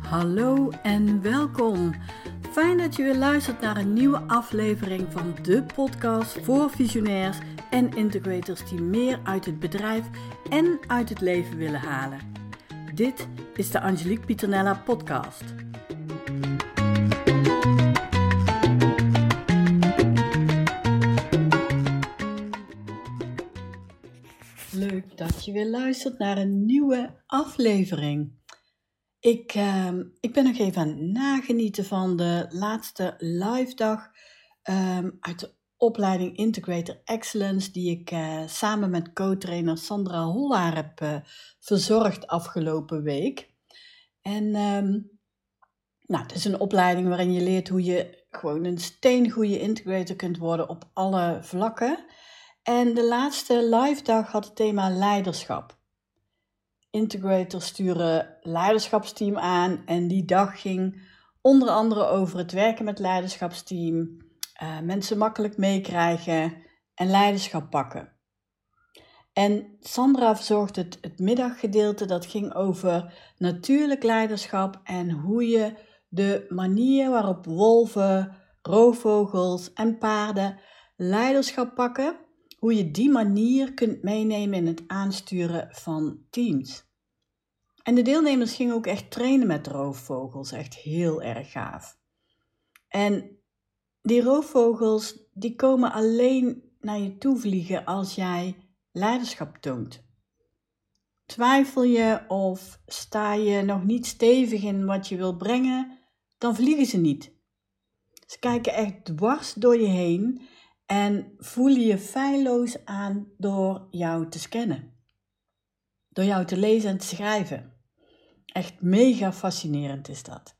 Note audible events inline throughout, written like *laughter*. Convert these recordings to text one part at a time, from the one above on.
Hallo en welkom. Fijn dat je weer luistert naar een nieuwe aflevering van de podcast voor visionairs en integrators die meer uit het bedrijf en uit het leven willen halen. Dit is de Angelique Pieternella podcast. Je weer luistert naar een nieuwe aflevering. Ik, uh, ik ben nog even aan nagenieten van de laatste live dag um, uit de opleiding Integrator Excellence, die ik uh, samen met co-trainer Sandra Hollaar heb uh, verzorgd afgelopen week. En um, nou, het is een opleiding waarin je leert hoe je gewoon een steengoede integrator kunt worden op alle vlakken. En de laatste live dag had het thema leiderschap. Integrators sturen leiderschapsteam aan en die dag ging onder andere over het werken met leiderschapsteam, uh, mensen makkelijk meekrijgen en leiderschap pakken. En Sandra verzorgde het, het middaggedeelte dat ging over natuurlijk leiderschap en hoe je de manier waarop wolven, roofvogels en paarden leiderschap pakken, hoe je die manier kunt meenemen in het aansturen van teams. En de deelnemers gingen ook echt trainen met roofvogels, echt heel erg gaaf. En die roofvogels die komen alleen naar je toe vliegen als jij leiderschap toont. Twijfel je of sta je nog niet stevig in wat je wil brengen, dan vliegen ze niet. Ze kijken echt dwars door je heen en voelen je feilloos aan door jou te scannen. Door jou te lezen en te schrijven. Echt mega fascinerend is dat.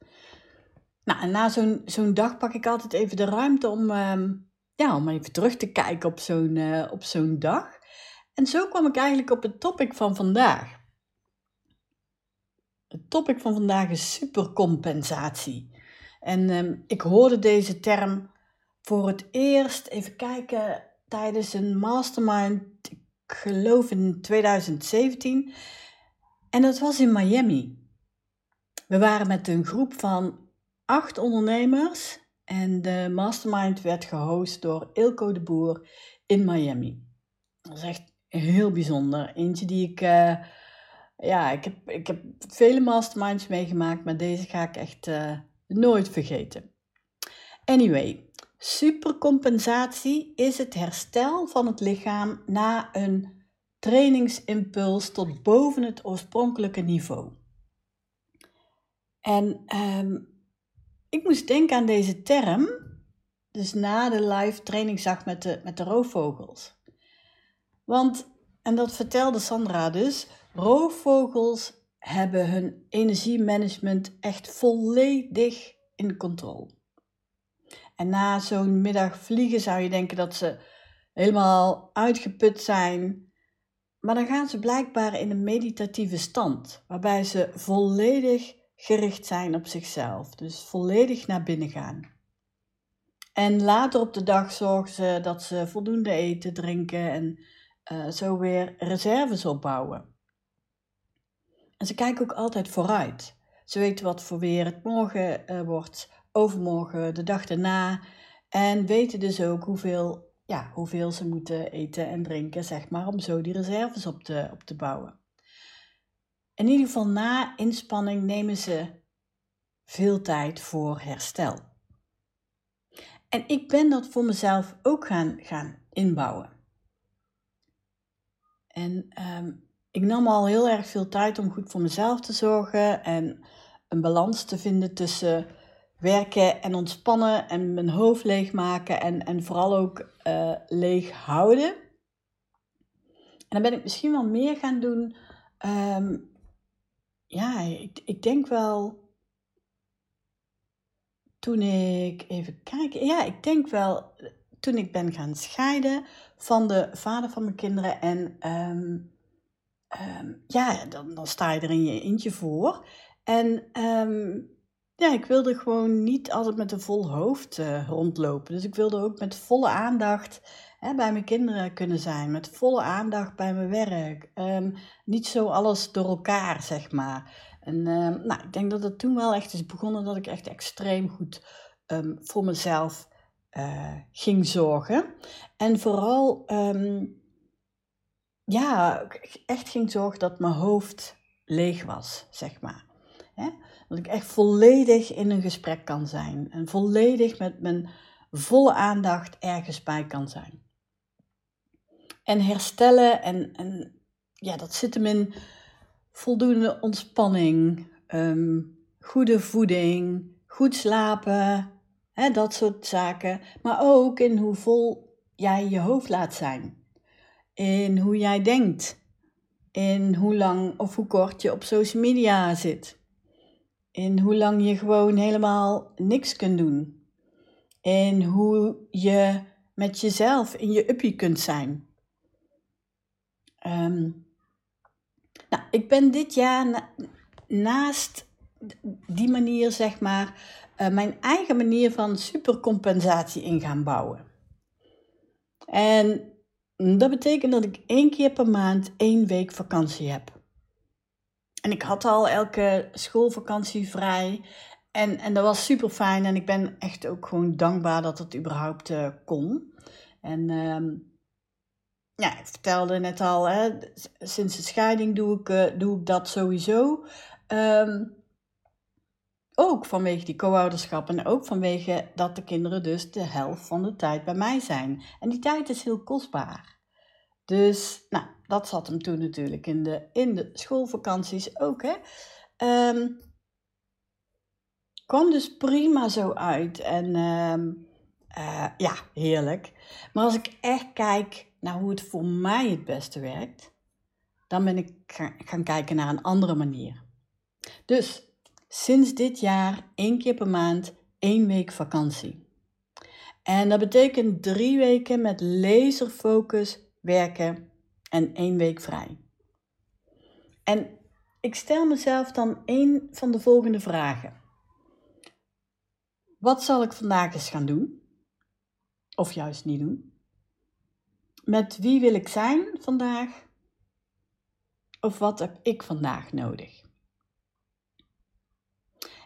Nou, en na zo'n zo'n dag pak ik altijd even de ruimte om, uh, ja, om even terug te kijken op zo'n uh, op zo'n dag. En zo kwam ik eigenlijk op het topic van vandaag. Het topic van vandaag is supercompensatie. En um, ik hoorde deze term voor het eerst, even kijken, tijdens een mastermind, ik geloof in 2017. En dat was in Miami. We waren met een groep van acht ondernemers en de mastermind werd gehost door Ilko de Boer in Miami. Dat is echt heel bijzonder. Eentje die ik, uh, ja, ik heb, ik heb vele masterminds meegemaakt, maar deze ga ik echt uh, nooit vergeten. Anyway, supercompensatie is het herstel van het lichaam na een trainingsimpuls tot boven het oorspronkelijke niveau. En um, ik moest denken aan deze term, dus na de live trainingsdag met de, met de roofvogels. Want, en dat vertelde Sandra dus, roofvogels hebben hun energiemanagement echt volledig in controle. En na zo'n middag vliegen zou je denken dat ze helemaal uitgeput zijn. Maar dan gaan ze blijkbaar in een meditatieve stand, waarbij ze volledig gericht zijn op zichzelf. Dus volledig naar binnen gaan. En later op de dag zorgen ze dat ze voldoende eten, drinken en uh, zo weer reserves opbouwen. En ze kijken ook altijd vooruit. Ze weten wat voor weer het morgen uh, wordt, overmorgen, de dag daarna. En weten dus ook hoeveel, ja, hoeveel ze moeten eten en drinken, zeg maar, om zo die reserves op te, op te bouwen. In ieder geval na inspanning nemen ze veel tijd voor herstel. En ik ben dat voor mezelf ook gaan, gaan inbouwen. En um, ik nam al heel erg veel tijd om goed voor mezelf te zorgen en een balans te vinden tussen werken en ontspannen en mijn hoofd leegmaken en, en vooral ook uh, leeg houden. En dan ben ik misschien wel meer gaan doen um, ja, ik, ik denk wel toen ik, even kijken, ja, ik denk wel toen ik ben gaan scheiden van de vader van mijn kinderen. En um, um, ja, dan, dan sta je er in je eentje voor. En um, ja, ik wilde gewoon niet altijd met een vol hoofd uh, rondlopen. Dus ik wilde ook met volle aandacht hè, bij mijn kinderen kunnen zijn, met volle aandacht bij mijn werk. Ehm, niet zo alles door elkaar, zeg maar. En ehm, nou, ik denk dat het toen wel echt is begonnen dat ik echt extreem goed ehm, voor mezelf uh, ging zorgen. En vooral, ja, echt ging zorgen dat mijn hoofd leeg was, zeg maar. Dat ik echt volledig in een gesprek kan zijn. En volledig met mijn volle aandacht ergens bij kan zijn. En herstellen, en, en ja, dat zit hem in voldoende ontspanning, ehm, goede voeding, goed slapen, hè, dat soort zaken. Maar ook in hoe vol jij je hoofd laat zijn. In hoe jij denkt. In hoe lang of hoe kort je op social media zit. In hoe lang je gewoon helemaal niks kunt doen. In hoe je met jezelf in je uppie kunt zijn. Ehm, nou, ik ben dit jaar naast die manier, zeg maar, uh, mijn eigen manier van supercompensatie in gaan bouwen. En dat betekent dat ik één keer per maand één week vakantie heb. En ik had al elke schoolvakantie vrij. En, en dat was super fijn. En ik ben echt ook gewoon dankbaar dat het überhaupt uh, kon. En ehm, ja, ik vertelde net al, hè, sinds de scheiding doe ik, uh, doe ik dat sowieso. Um, ook vanwege die co-ouderschap en ook vanwege dat de kinderen dus de helft van de tijd bij mij zijn. En die tijd is heel kostbaar. Dus, nou, dat zat hem toen natuurlijk in de, in de schoolvakanties ook, hè. Um, dus prima zo uit en um, uh, ja, heerlijk. Maar als ik echt kijk naar hoe het voor mij het beste werkt, dan ben ik gaan kijken naar een andere manier. Dus sinds dit jaar één keer per maand één week vakantie. En dat betekent drie weken met laserfocus werken en één week vrij. En ik stel mezelf dan één van de volgende vragen. Wat zal ik vandaag eens gaan doen? Of juist niet doen? Met wie wil ik zijn vandaag? Of wat heb ik vandaag nodig?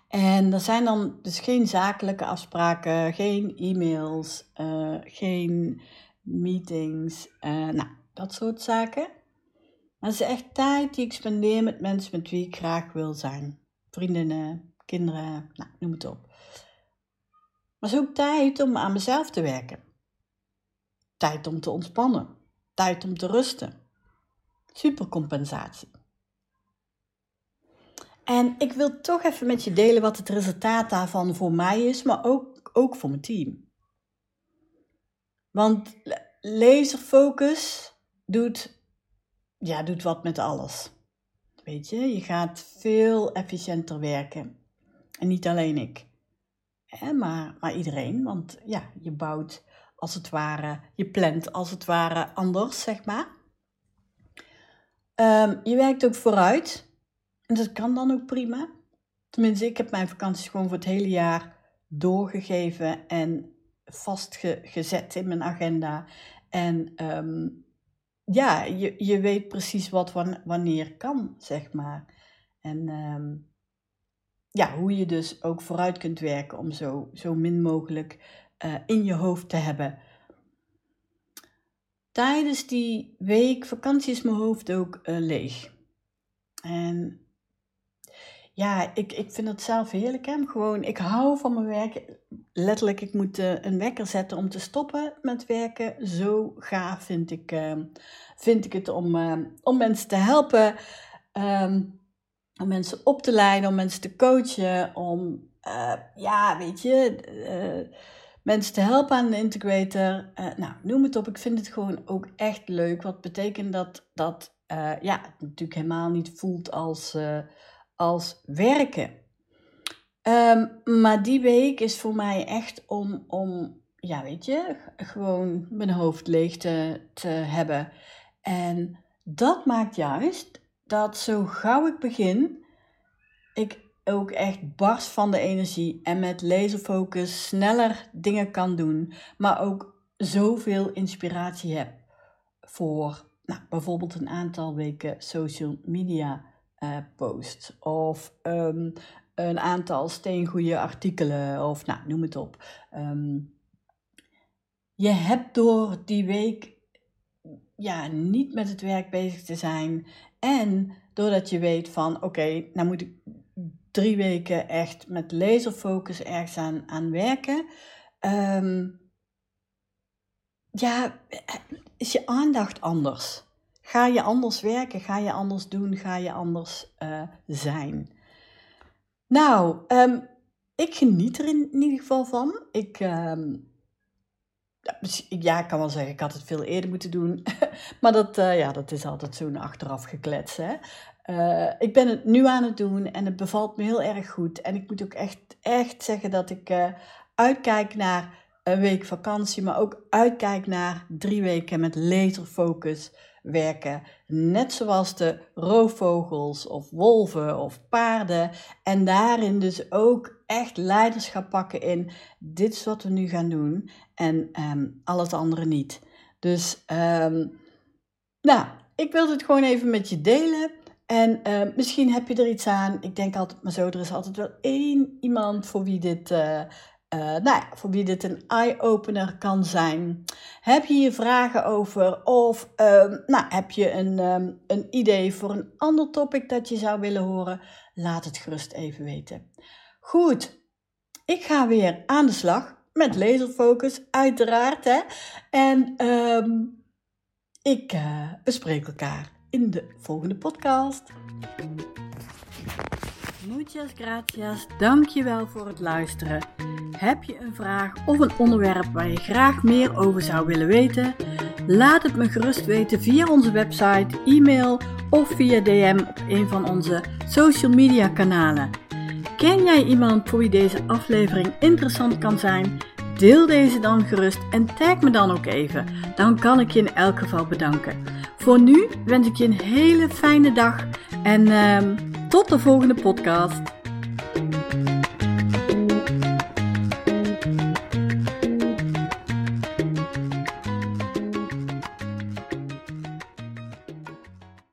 En er zijn dan dus geen zakelijke afspraken, geen e-mails, uh, geen meetings, uh, nou, dat soort zaken. Maar het is echt tijd die ik spendeer met mensen met wie ik graag wil zijn. Vriendinnen, kinderen, nou, noem het op. Maar het is ook tijd om aan mezelf te werken. Tijd om te ontspannen. Tijd om te rusten. Supercompensatie. En ik wil toch even met je delen wat het resultaat daarvan voor mij is, maar ook, ook voor mijn team. Want laserfocus doet, ja, doet wat met alles. Weet je, je gaat veel efficiënter werken. En niet alleen ik, hè, maar, maar iedereen. Want ja, je bouwt als het ware, je plant als het ware anders, zeg maar. Um, je werkt ook vooruit. En dat kan dan ook prima. Tenminste, ik heb mijn vakanties gewoon voor het hele jaar doorgegeven en vastgezet in mijn agenda. En um, ja, je, je weet precies wat wanneer kan, zeg maar. En um, ja, hoe je dus ook vooruit kunt werken om zo, zo min mogelijk uh, in je hoofd te hebben. Tijdens die week vakantie is mijn hoofd ook uh, leeg. En ja, ik, ik vind het zelf heerlijk. Hè? Gewoon, ik hou van mijn werk. Letterlijk, ik moet uh, een wekker zetten om te stoppen met werken. Zo gaaf vind ik, uh, vind ik het om, uh, om mensen te helpen. Um, om mensen op te leiden, om mensen te coachen. Om, ja, weet je, mensen te helpen aan de integrator. nou, noem het op. Ik vind het gewoon ook echt leuk. Wat betekent dat, dat ja, het natuurlijk helemaal niet voelt als als werken. Um, maar die week is voor mij echt om, om, ja weet je, gewoon mijn hoofd leeg te, te hebben. En dat maakt juist dat zo gauw ik begin, ik ook echt barst van de energie en met laserfocus sneller dingen kan doen, maar ook zoveel inspiratie heb voor nou, bijvoorbeeld een aantal weken social media uh, posts of um, een aantal steengoede artikelen of nou, noem het op. Um, je hebt door die week ja, niet met het werk bezig te zijn en doordat je weet van oké, nou moet ik drie weken echt met laserfocus ergens aan, werken. Um, ja, is je aandacht anders? Ga je anders werken? Ga je anders doen? Ga je anders uh, zijn? Nou, um, ik geniet er in, ieder geval van. Ik, um, ja, ik kan wel zeggen, ik had het veel eerder moeten doen. *laughs* maar dat, uh, ja, dat is altijd zo'n achteraf geklets. Hè? Uh, ik ben het nu aan het doen en het bevalt me heel erg goed. En ik moet ook echt, echt zeggen dat ik uitkijk naar een week vakantie, maar ook uitkijk naar drie weken met laserfocus werken. Net zoals de roofvogels of wolven of paarden. En daarin dus ook echt leiderschap pakken in dit is wat we nu gaan doen en um, al het andere niet. Dus, um, nou, ik wilde het gewoon even met je delen. En uh, misschien heb je er iets aan. Ik denk altijd maar zo, er is altijd wel één iemand voor wie dit uh, uh, nou ja, voor wie dit een eye-opener kan zijn. Heb je hier vragen over of uh, nou, heb je een, um, een idee voor een ander topic dat je zou willen horen? Laat het gerust even weten. Goed, ik ga weer aan de slag met laserfocus, uiteraard. Hè? En um, ik uh, bespreek elkaar in de volgende podcast. Muchas gracias, dankjewel voor het luisteren. Heb je een vraag of een onderwerp waar je graag meer over zou willen weten? Laat het me gerust weten via onze website, e-mail of via DM op een van onze social media kanalen. Ken jij iemand voor wie deze aflevering interessant kan zijn? Deel deze dan gerust en tag me dan ook even. Dan kan ik je in elk geval bedanken. Voor nu wens ik je een hele fijne dag en uh, tot de volgende podcast.